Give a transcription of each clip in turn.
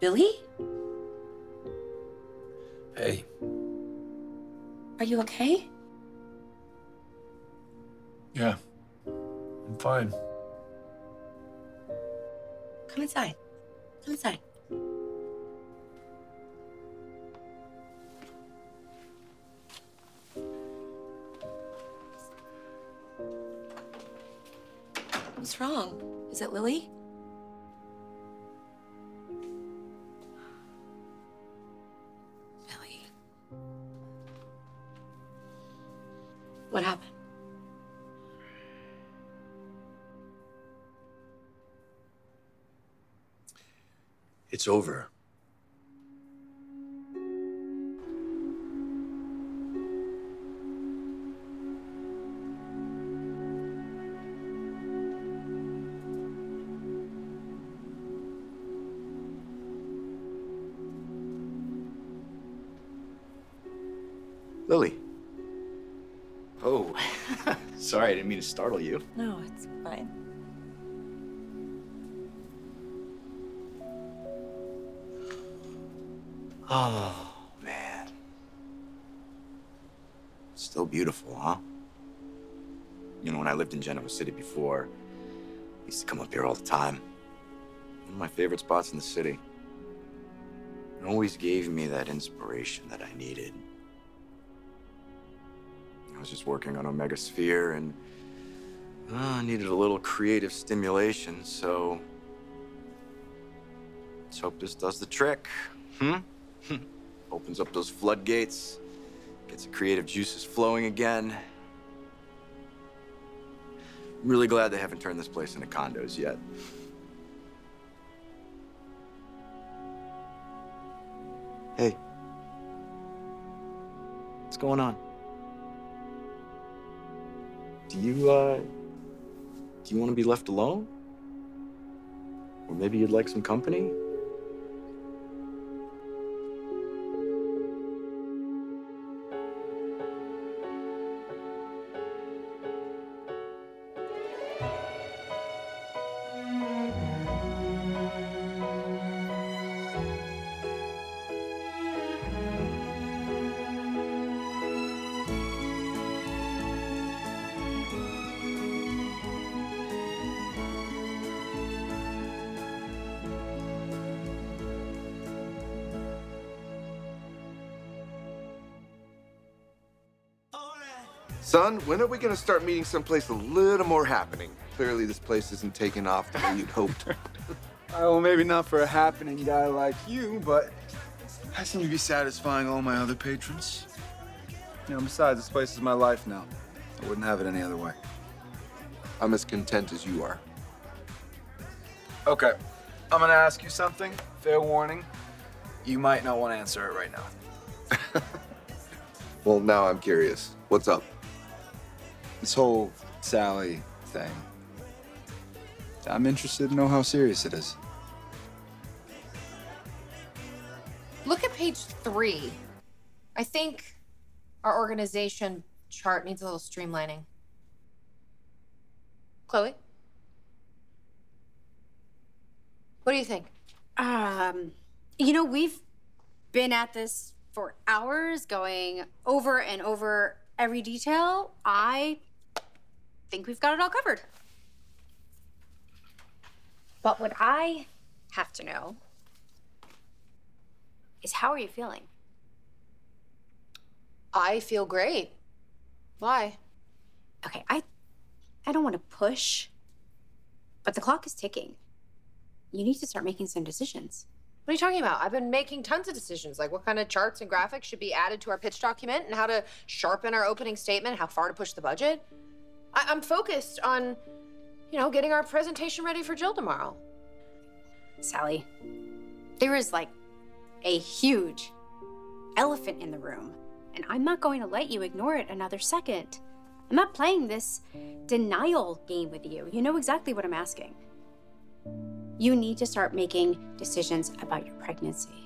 Billy? Hey, Are you okay? yeah, I'm fine. Come inside. Come inside. What's wrong? Is it Lily? It's over. Lily. Oh, sorry, I didn't mean to startle you. No, it's fine. Oh, man. Still beautiful, huh? You know, when I lived in Genoa City before, I used to come up here all the time. One of my favorite spots in the city. It always gave me that inspiration that I needed. I was just working on Omega Sphere and uh, I needed a little creative stimulation, so let's hope this does the trick. Hmm? Opens up those floodgates, gets the creative juices flowing again. I'm really glad they haven't turned this place into condos yet. Hey. What's going on? Do you, uh. Do you want to be left alone? Or maybe you'd like some company? Son, when are we gonna start meeting someplace a little more happening? Clearly, this place isn't taking off the way you'd hoped. Uh, well, maybe not for a happening guy like you, but I seem to be satisfying all my other patrons. You know, besides, this place is my life now. I wouldn't have it any other way. I'm as content as you are. Okay, I'm gonna ask you something. Fair warning. You might not want to answer it right now. Well, now I'm curious. What's up? This whole Sally thing. I'm interested to know how serious it is. Look at page three. I think our organization chart needs a little streamlining. Chloe? What do you think? Um, you know, we've been at this for hours, going over and over every detail. I think we've got it all covered. But what I have to know is how are you feeling? I feel great. Why? Okay, I I don't want to push, but the clock is ticking. You need to start making some decisions. What are you talking about? I've been making tons of decisions, like what kind of charts and graphics should be added to our pitch document and how to sharpen our opening statement, how far to push the budget. I- I'm focused on, you know, getting our presentation ready for Jill tomorrow. Sally, there is like a huge elephant in the room, and I'm not going to let you ignore it another second. I'm not playing this denial game with you. You know exactly what I'm asking. You need to start making decisions about your pregnancy.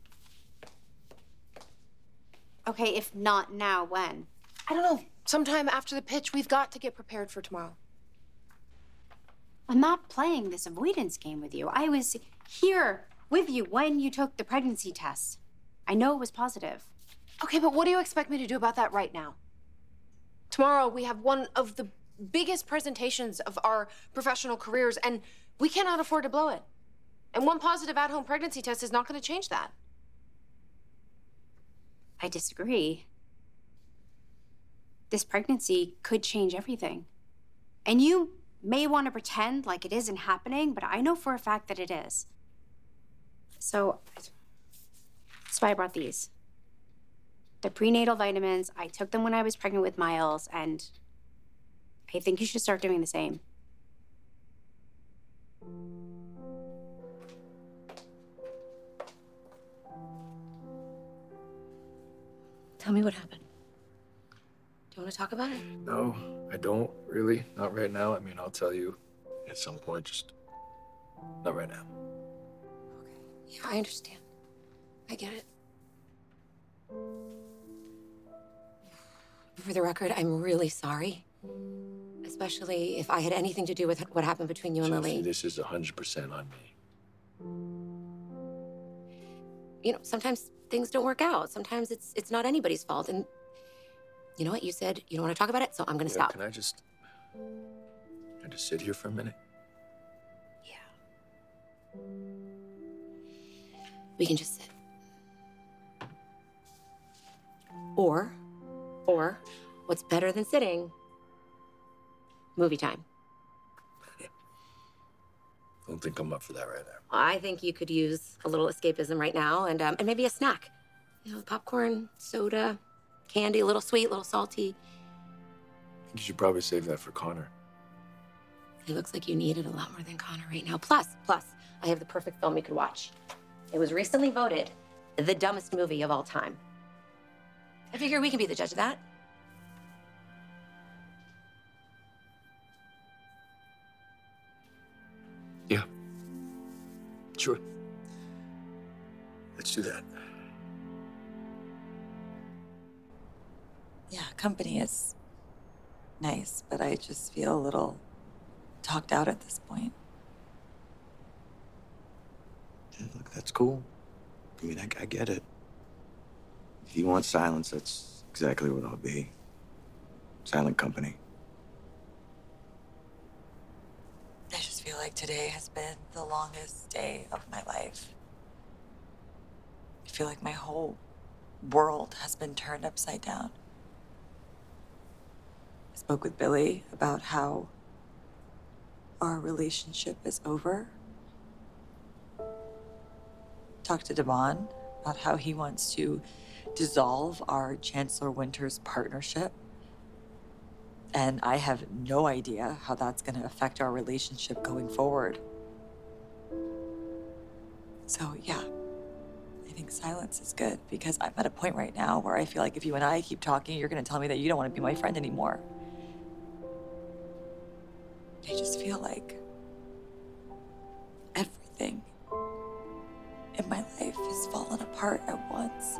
Okay, if not now, when? I don't know. Sometime after the pitch, we've got to get prepared for tomorrow. I'm not playing this avoidance game with you. I was here with you when you took the pregnancy test. I know it was positive. Okay, but what do you expect me to do about that right now? Tomorrow, we have one of the biggest presentations of our professional careers, and we cannot afford to blow it. And one positive at home pregnancy test is not going to change that. I disagree. This pregnancy could change everything. And you may want to pretend like it isn't happening, but I know for a fact that it is. So, that's why I brought these. The prenatal vitamins, I took them when I was pregnant with Miles, and I think you should start doing the same. Tell me what happened. Do you want to talk about it? No, I don't really. Not right now. I mean, I'll tell you at some point, just not right now. Okay. Yeah, I understand. I get it. For the record, I'm really sorry. Especially if I had anything to do with what happened between you and Jesse, Lily. this is 100% on me. You know, sometimes things don't work out. Sometimes it's it's not anybody's fault. And you know what? You said you don't want to talk about it, so I'm gonna You know, stop. Can I just, can I just sit here for a minute? Yeah. We can just sit. Or, or, what's better than sitting? Movie time. I don't think I'm up for that right now. I think you could use a little escapism right now, and um, and maybe a snack. You know, popcorn, soda, candy, a little sweet, a little salty. I think you should probably save that for Connor. It looks like you need it a lot more than Connor right now. Plus, plus, I have the perfect film you could watch. It was recently voted the dumbest movie of all time. I figure we can be the judge of that. Sure. Let's do that. Yeah, company is nice, but I just feel a little talked out at this point. Yeah, look, that's cool. I mean, I, I get it. If you want silence, that's exactly what I'll be. Silent company. I just feel like today has been the longest day of my life. I feel like my whole world has been turned upside down. I spoke with Billy about how our relationship is over. Talked to Devon about how he wants to dissolve our Chancellor Winters partnership. And I have no idea how that's going to affect our relationship going forward. So, yeah, I think silence is good because I'm at a point right now where I feel like if you and I keep talking, you're going to tell me that you don't want to be my friend anymore. I just feel like everything in my life has fallen apart at once.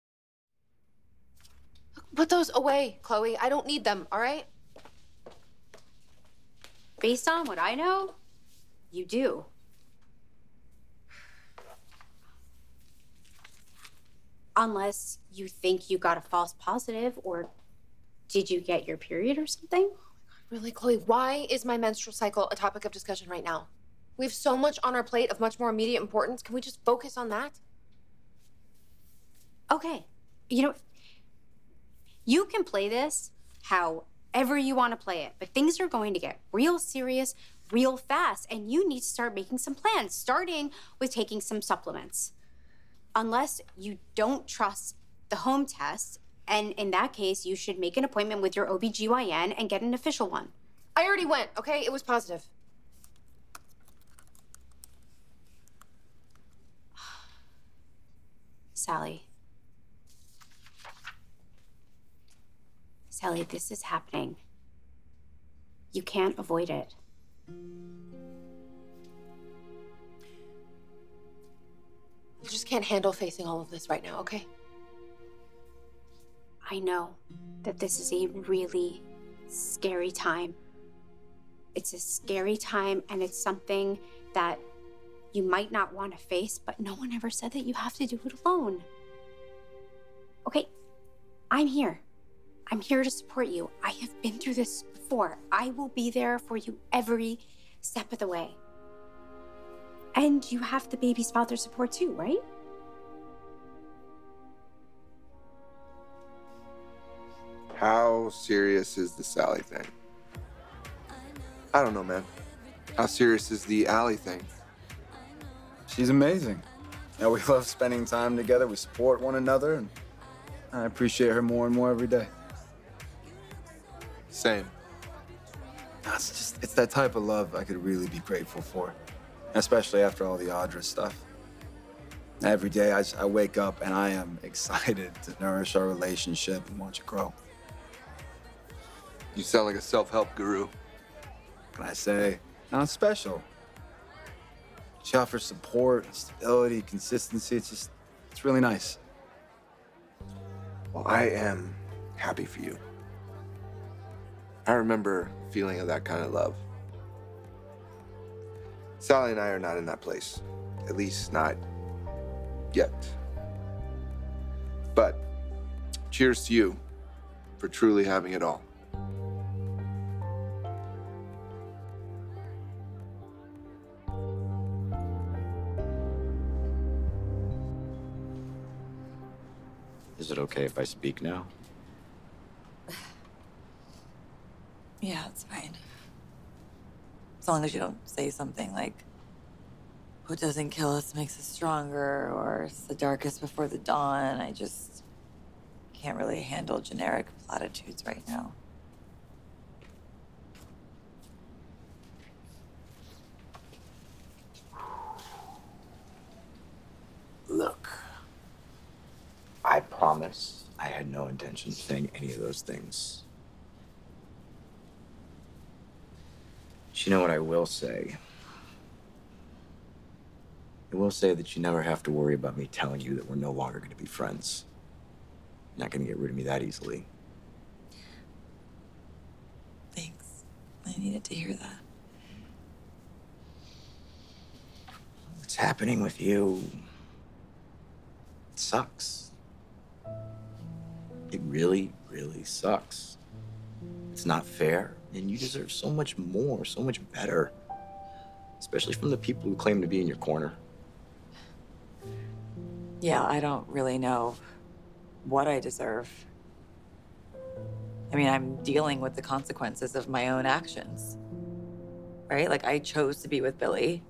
Put those away, Chloe. I don't need them, all right? Based on what I know, you do. Unless you think you got a false positive, or did you get your period or something? Really, Chloe, why is my menstrual cycle a topic of discussion right now? We have so much on our plate of much more immediate importance. Can we just focus on that? Okay. You know, you can play this however you want to play it, but things are going to get real serious real fast, and you need to start making some plans, starting with taking some supplements. Unless you don't trust the home test, and in that case, you should make an appointment with your OBGYN and get an official one. I already went, okay? It was positive. Sally. Sally, this is happening. You can't avoid it. I just can't handle facing all of this right now, okay? I know that this is a really scary time. It's a scary time, and it's something that you might not want to face, but no one ever said that you have to do it alone. Okay, I'm here. I'm here to support you. I have been through this before. I will be there for you every step of the way. And you have the baby's father support too, right? How serious is the Sally thing? I don't know, man. How serious is the Allie thing? She's amazing. Yeah, we love spending time together. We support one another, and I appreciate her more and more every day. Same. It's just, it's that type of love I could really be grateful for, especially after all the Audra stuff. Every day I, just, I wake up and I am excited to nourish our relationship and watch it grow. You sound like a self-help guru. Can I say? Not special. She offers support, stability, consistency. It's just, it's really nice. Well, I am happy for you. I remember feeling of that kind of love. Sally and I are not in that place. At least not yet. But cheers to you for truly having it all. Is it okay if I speak now? Yeah, it's fine. As long as you don't say something like, what doesn't kill us makes us stronger, or it's the darkest before the dawn. I just can't really handle generic platitudes right now. Look, I promise I had no intention of saying any of those things. But you know what I will say? I will say that you never have to worry about me telling you that we're no longer going to be friends. You're not going to get rid of me that easily. Thanks. I needed to hear that. What's happening with you? It sucks. It really, really sucks. It's not fair, and you deserve so much more, so much better. Especially from the people who claim to be in your corner. Yeah, I don't really know what I deserve. I mean, I'm dealing with the consequences of my own actions. Right? Like, I chose to be with Billy,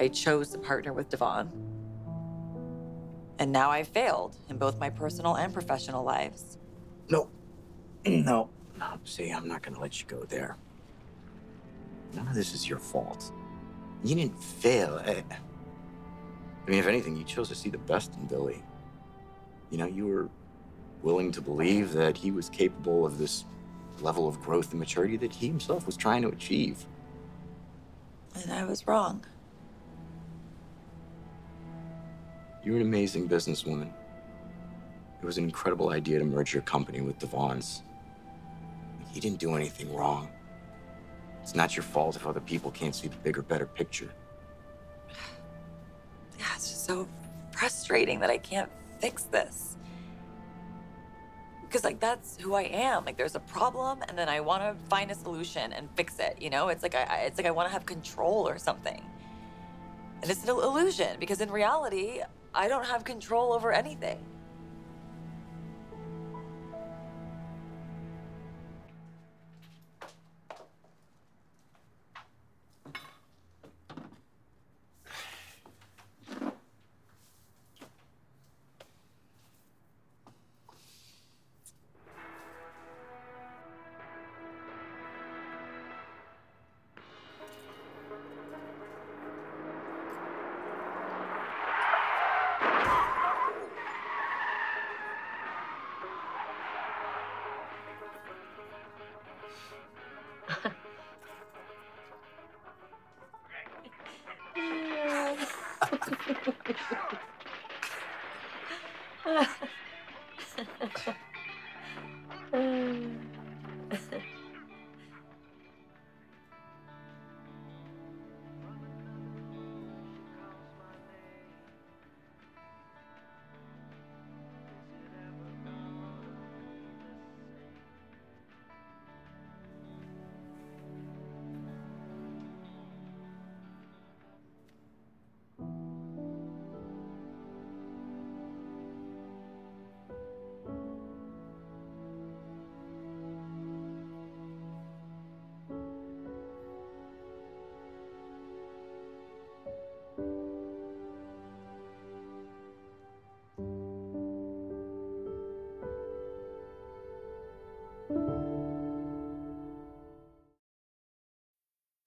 I chose to partner with Devon. And now I've failed in both my personal and professional lives. No. No. No. See, I'm not going to let you go there. None of this is your fault. You didn't fail. I, I mean, if anything, you chose to see the best in Billy. You know, you were willing to believe that he was capable of this level of growth and maturity that he himself was trying to achieve. And I was wrong. You're an amazing businesswoman. It was an incredible idea to merge your company with Devon's. You didn't do anything wrong. It's not your fault if other people can't see the bigger, better picture. Yeah, it's just so frustrating that I can't fix this. Because like that's who I am. Like there's a problem, and then I want to find a solution and fix it. You know, it's like I, it's like I want to have control or something. And it's an illusion because in reality, I don't have control over anything.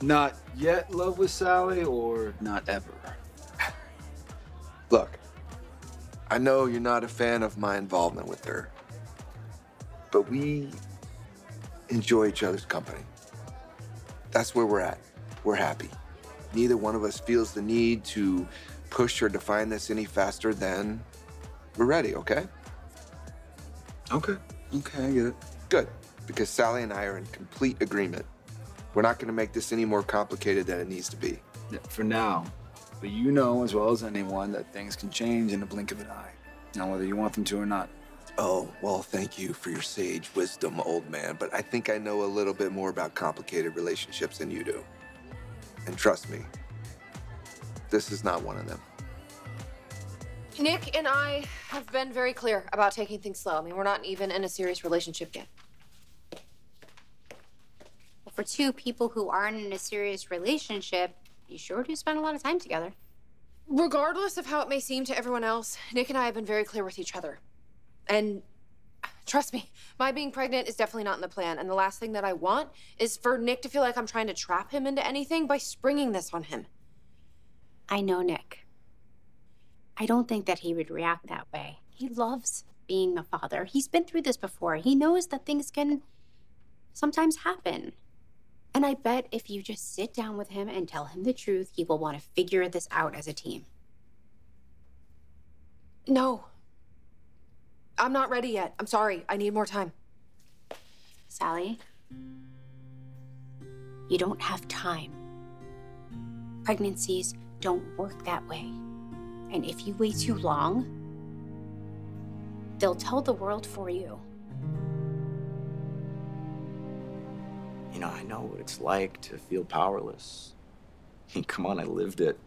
Not yet love with Sally or not ever? Look, I know you're not a fan of my involvement with her, but we enjoy each other's company. That's where we're at. We're happy. Neither one of us feels the need to push or define this any faster than we're ready, okay? Okay. Okay, I get it. Good, because Sally and I are in complete agreement. We're not going to make this any more complicated than it needs to be. Yeah, for now. But you know as well as anyone that things can change in the blink of an eye. Now, whether you want them to or not. Oh, well, thank you for your sage wisdom, old man, but I think I know a little bit more about complicated relationships than you do. And trust me, this is not one of them. Nick and I have been very clear about taking things slow. I mean, we're not even in a serious relationship yet. For two people who aren't in a serious relationship, you sure do spend a lot of time together. Regardless of how it may seem to everyone else, Nick and I have been very clear with each other. And trust me, my being pregnant is definitely not in the plan. And the last thing that I want is for Nick to feel like I'm trying to trap him into anything by springing this on him. I know Nick. I don't think that he would react that way. He loves being a father. He's been through this before. He knows that things can sometimes happen. And I bet if you just sit down with him and tell him the truth, he will want to figure this out as a team. No. I'm not ready yet. I'm sorry. I need more time. Sally, you don't have time. Pregnancies don't work that way. And if you wait too long, they'll tell the world for you. You know, I know what it's like to feel powerless. I mean, come on, I lived it.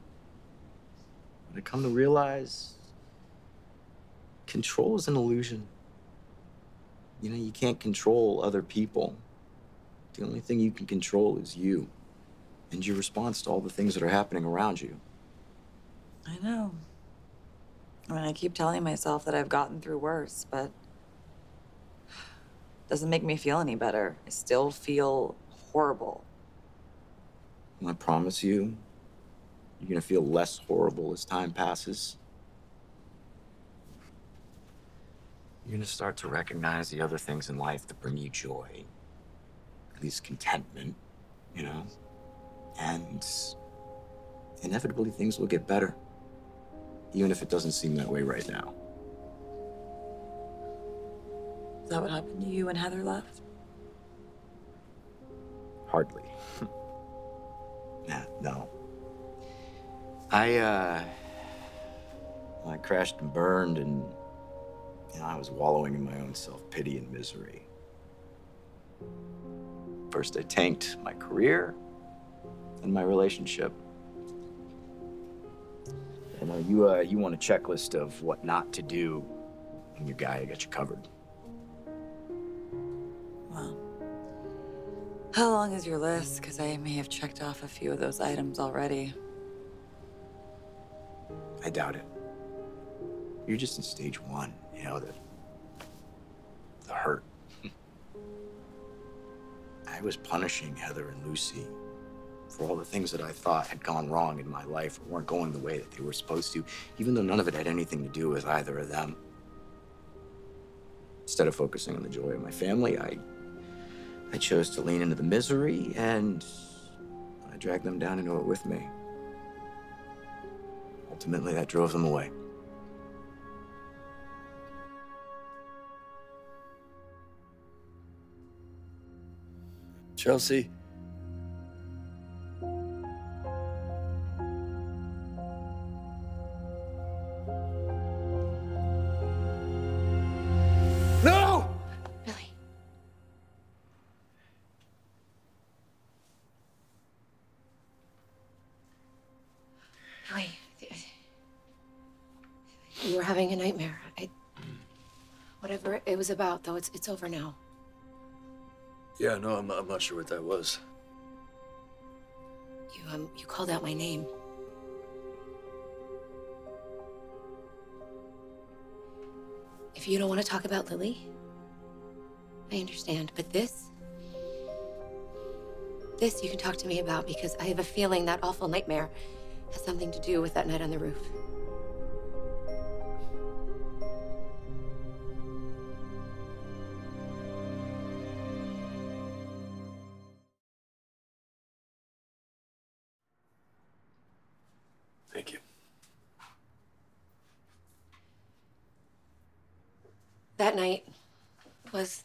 But I come to realize control is an illusion. You know, you can't control other people. The only thing you can control is you and your response to all the things that are happening around you. I know. I mean, I keep telling myself that I've gotten through worse, but doesn't make me feel any better. I still feel horrible. And I promise you, you're gonna feel less horrible as time passes. You're gonna start to recognize the other things in life that bring you joy, at least contentment, you know? And inevitably things will get better, even if it doesn't seem that way right now. Is that what happened to you when Heather left? Hardly. no. I, uh. I crashed and burned, and, you know, I was wallowing in my own self pity and misery. First, I tanked my career and my relationship. You know, you, uh, you want a checklist of what not to do, and your guy got you covered. How long is your list? Because I may have checked off a few of those items already. I doubt it. You're just in stage one, you know, the, the hurt. I was punishing Heather and Lucy for all the things that I thought had gone wrong in my life or weren't going the way that they were supposed to, even though none of it had anything to do with either of them. Instead of focusing on the joy of my family, I I chose to lean into the misery and I dragged them down into it with me. Ultimately, that drove them away. Chelsea. Was about, though, it's it's over now. Yeah, no, I'm not, I'm not sure what that was. You um you called out my name. If you don't want to talk about Lily, I understand. But this this you can talk to me about because I have a feeling that awful nightmare has something to do with that night on the roof.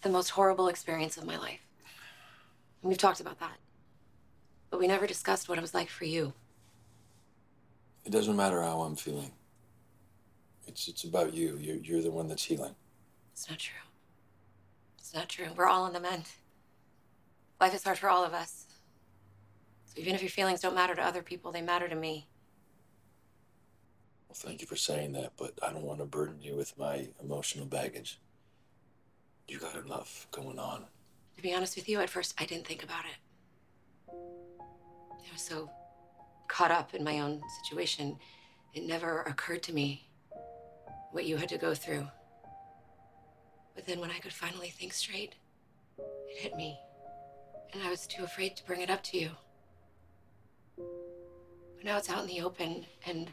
The most horrible experience of my life. And we've talked about that. But we never discussed what it was like for you. It doesn't matter how I'm feeling. It's it's about you. You're you're the one that's healing. It's not true. It's not true. We're all on the mend. Life is hard for all of us. So even if your feelings don't matter to other people, they matter to me. Well, thank you for saying that, but I don't want to burden you with my emotional baggage. You got enough going on. To be honest with you, at first I didn't think about it. I was so caught up in my own situation, it never occurred to me what you had to go through. But then when I could finally think straight, it hit me. And I was too afraid to bring it up to you. But now it's out in the open, and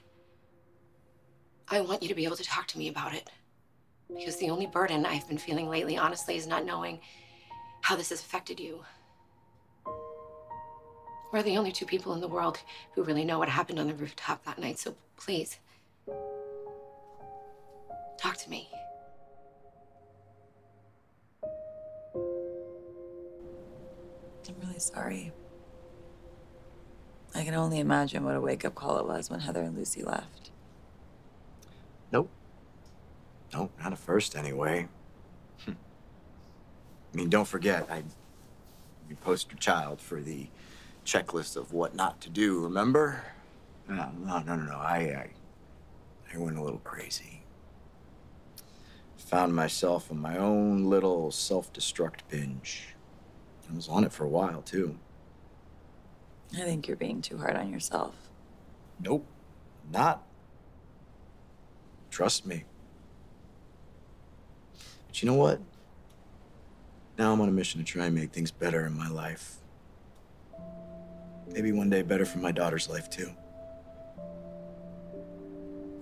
I want you to be able to talk to me about it. Because the only burden I've been feeling lately, honestly, is not knowing how this has affected you. We're the only two people in the world who really know what happened on the rooftop that night, so please, talk to me. I'm really sorry. I can only imagine what a wake up call it was when Heather and Lucy left. Nope. Nope, not at first anyway. I mean, don't forget, I you poster child for the checklist of what not to do, remember? No, no, no, no, no. I, I, I went a little crazy. Found myself on my own little self-destruct binge. I was on it for a while, too. I think you're being too hard on yourself. Nope, not. Trust me. But you know what? Now I'm on a mission to try and make things better in my life. Maybe one day better for my daughter's life, too.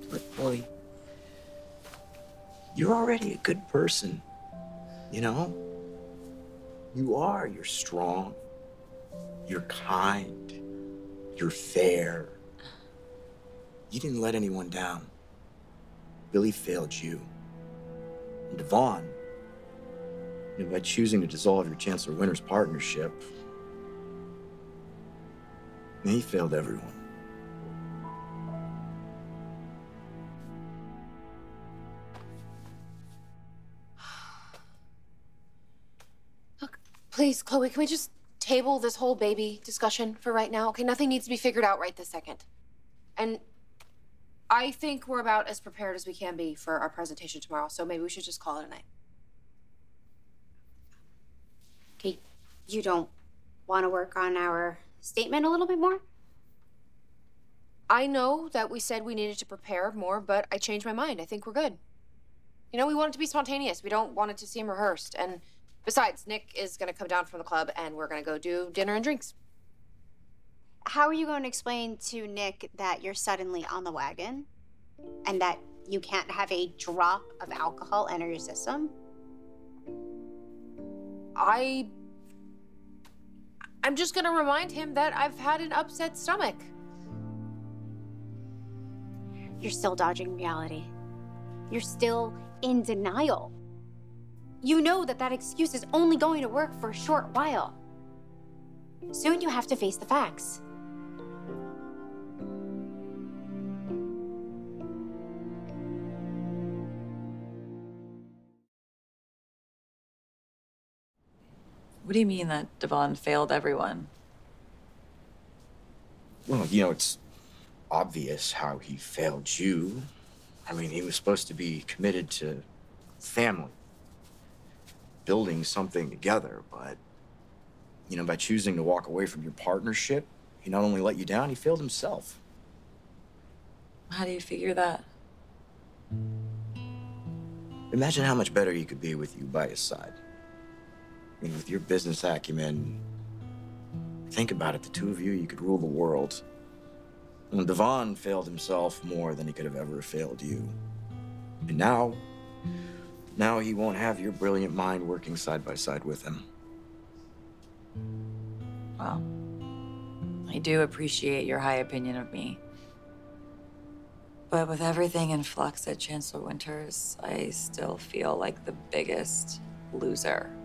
But, boy, you're already a good person. You know? You are. You're strong. You're kind. You're fair. You didn't let anyone down. Billy failed you. And Devon, know, by choosing to dissolve your Chancellor Winter's partnership, he failed everyone. Look, please, Chloe, can we just table this whole baby discussion for right now? Okay, nothing needs to be figured out right this second. And I think we're about as prepared as we can be for our presentation tomorrow, so maybe we should just call it a night. Okay, you don't want to work on our statement a little bit more? I know that we said we needed to prepare more, but I changed my mind. I think we're good. You know, we want it to be spontaneous. We don't want it to seem rehearsed. And besides, Nick is going to come down from the club and we're going to go do dinner and drinks. How are you going to explain to Nick that you're suddenly on the wagon and that you can't have a drop of alcohol enter your system? I. I'm just going to remind him that I've had an upset stomach. You're still dodging reality. You're still in denial. You know that that excuse is only going to work for a short while. Soon you have to face the facts. What do you mean that Devon failed everyone? Well, you know, it's obvious how he failed you. I mean, he was supposed to be committed to family, building something together, but, you know, by choosing to walk away from your partnership, he not only let you down, he failed himself. How do you figure that? Imagine how much better he could be with you by his side. Mean, with your business acumen, think about it, the two of you, you could rule the world. And Devon failed himself more than he could have ever failed you. And now, now he won't have your brilliant mind working side by side with him. Well, I do appreciate your high opinion of me. But with everything in flux at Chancellor Winters, I still feel like the biggest loser.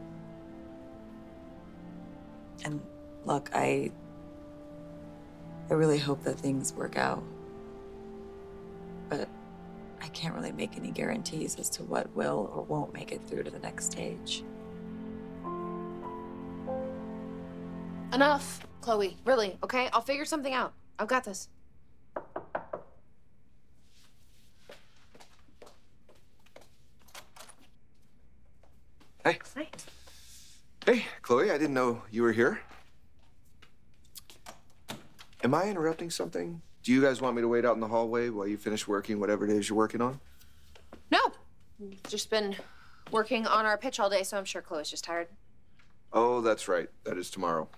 And look, I I really hope that things work out. But I can't really make any guarantees as to what will or won't make it through to the next stage. Enough, Chloe. Really, okay? I'll figure something out. I've got this. Hey. Hi. Hey, Chloe, I didn't know you were here. Am I interrupting something? Do you guys want me to wait out in the hallway while you finish working whatever it is you're working on? No. Just been working on our pitch all day, so I'm sure Chloe's just tired. Oh, that's right. That is tomorrow.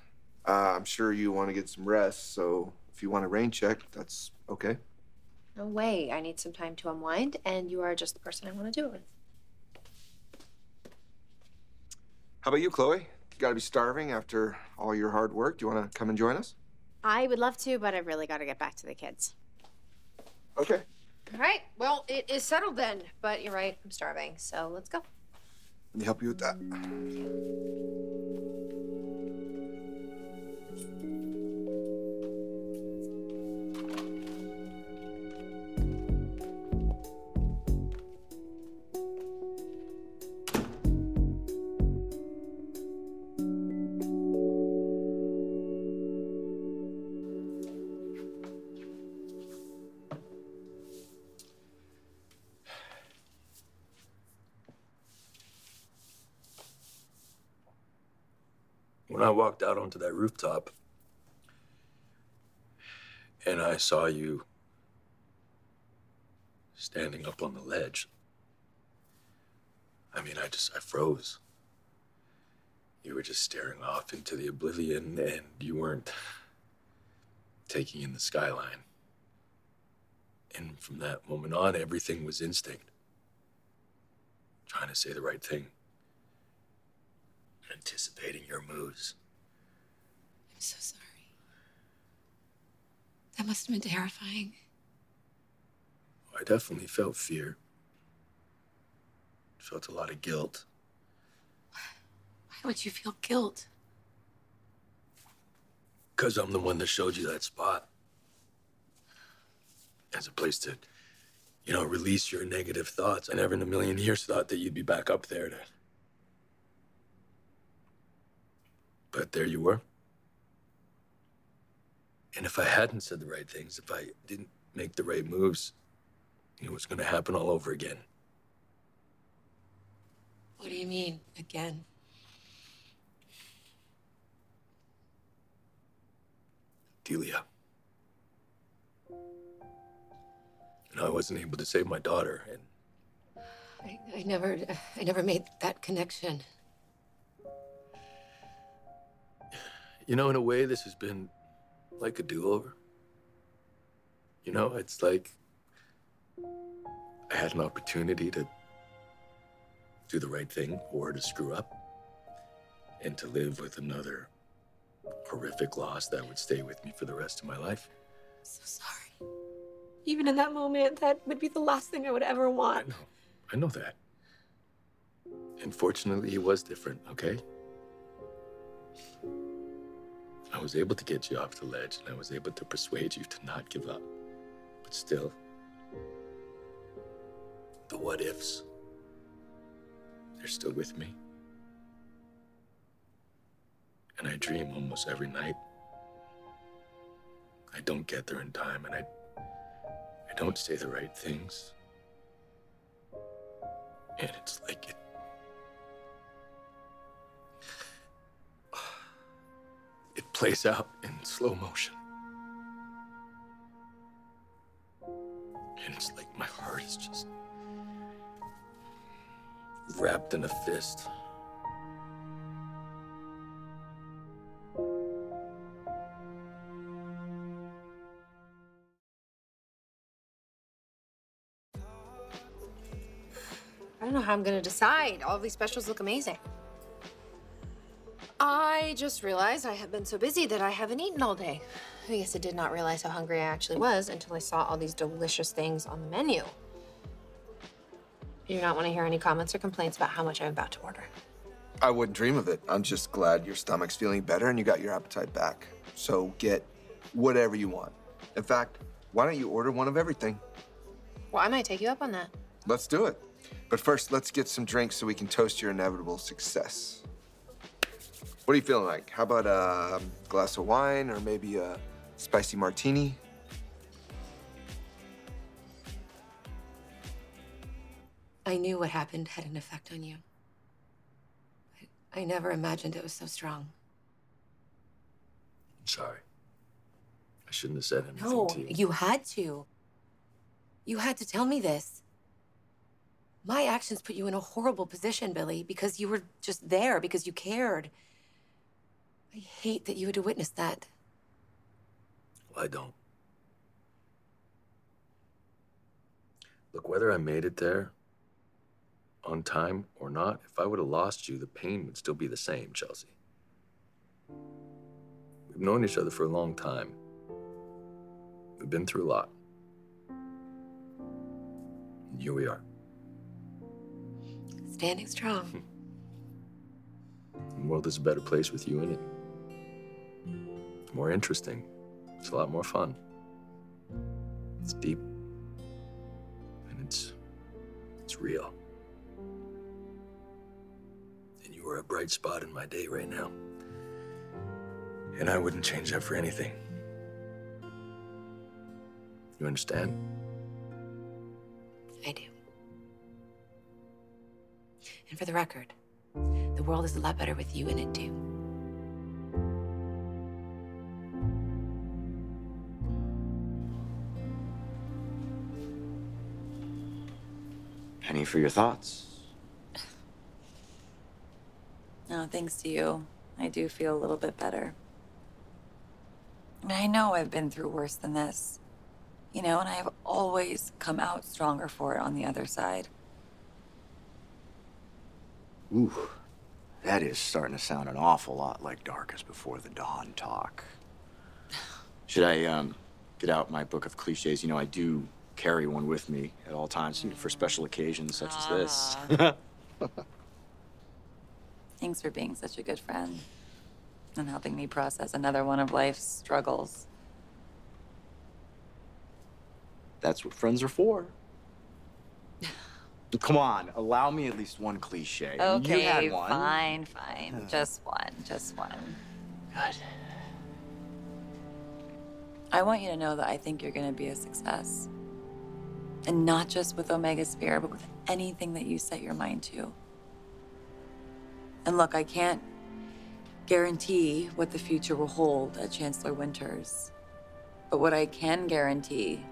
Uh, I'm sure you want to get some rest, so if you want a rain check, that's okay. No way. I need some time to unwind, and you are just the person I want to do it with. How about you, Chloe? You gotta be starving after all your hard work. Do you want to come and join us? I would love to, but I've really got to get back to the kids. Okay. All right. Well, it is settled then. But you're right. I'm starving. So let's go. Let me help you with that. When I walked out onto that rooftop and I saw you standing up on the ledge. I mean, I just, I froze. You were just staring off into the oblivion, and you weren't taking in the skyline. And from that moment on, everything was instinct. Trying to say the right thing, anticipating your moves. I'm so sorry. That must have been terrifying. I definitely felt fear. Felt a lot of guilt. Why would you feel guilt? Because I'm the one that showed you that spot. As a place to, you know, release your negative thoughts. I never in a million years thought that you'd be back up there to. But there you were. And if I hadn't said the right things, if I didn't make the right moves, it was going to happen all over again. What do you mean, again? Delia. Know, I wasn't able to save my daughter, and I, I never, I never made that connection. You know, in a way, this has been like a do-over. You know, it's like I had an opportunity to do the right thing or to screw up and to live with another horrific loss that would stay with me for the rest of my life. I'm So sorry. Even in that moment, that would be the last thing I would ever want. I know. I know that. Unfortunately, he was different, okay? I was able to get you off the ledge and I was able to persuade you to not give up. But still, the what ifs, they're still with me. And I dream almost every night. I don't get there in time and I I don't say the right things. And it's like it plays out in slow motion. And it's like my heart is just wrapped in a fist. I don't know how I'm gonna decide. All of these specials look amazing. I just realized I have been so busy that I haven't eaten all day. I guess I did not realize how hungry I actually was until I saw all these delicious things on the menu. You do not want to hear any comments or complaints about how much I'm about to order. I wouldn't dream of it. I'm just glad your stomach's feeling better and you got your appetite back. So get whatever you want. In fact, why don't you order one of everything? Well, I might take you up on that. Let's do it. But first, let's get some drinks so we can toast your inevitable success. What are you feeling like? How about a um, glass of wine or maybe a spicy martini? I knew what happened had an effect on you. I, I never imagined it was so strong. I'm sorry. I shouldn't have said anything No, to you. you had to. You had to tell me this. My actions put you in a horrible position, Billy, because you were just there, because you cared. I hate that you had to witness that. Well, I don't. Look, whether I made it there on time or not, if I would have lost you, the pain would still be the same, Chelsea. We've known each other for a long time. We've been through a lot. And here we are. Standing strong. The world is a better place with you in it. More interesting. It's a lot more fun. It's deep. And it's it's real. And you are a bright spot in my day right now. And I wouldn't change that for anything. You understand? I do. And for the record, the world is a lot better with you in it, too. For your thoughts. No, thanks to you, I do feel a little bit better. I mean, I know I've been through worse than this, you know, and I've always come out stronger for it on the other side. Ooh, that is starting to sound an awful lot like Dark as Before the Dawn talk. Should I um, get out my book of cliches? You know, I do carry one with me at all times for special occasions such as this. Ah. Thanks for being such a good friend and helping me process another one of life's struggles. That's what friends are for. Come on, allow me at least one cliche. Okay, you had one. fine, fine. Just one, just one. Good. I want you to know that I think you're going to be a success. And not just with Omega Sphere, but with anything that you set your mind to. And look, I can't guarantee what the future will hold at Chancellor Winters. But what I can guarantee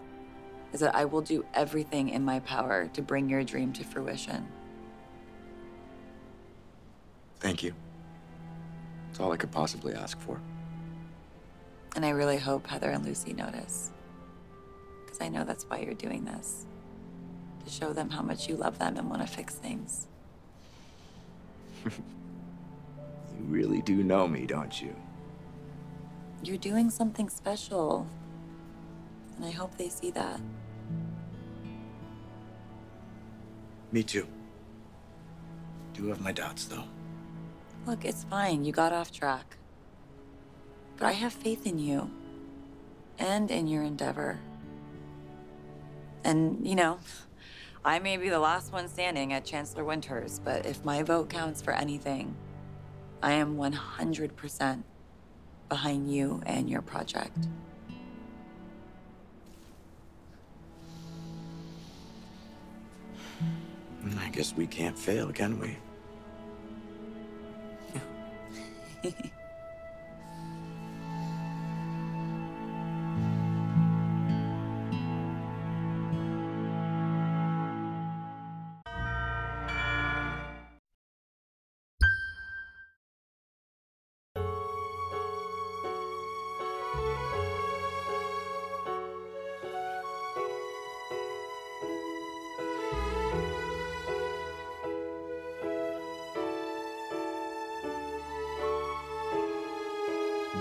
is that I will do everything in my power to bring your dream to fruition. Thank you. That's all I could possibly ask for. And I really hope Heather and Lucy notice. Because I know that's why you're doing this. To show them how much you love them and want to fix things. You really do know me, don't you? You're doing something special. And I hope they see that. Me too. Do have my doubts, though. Look, it's fine. You got off track. But I have faith in you and in your endeavor. And, you know, I may be the last one standing at Chancellor Winters, but if my vote counts for anything, I am 100% behind you and your project. Mm, I guess we can't fail, can we?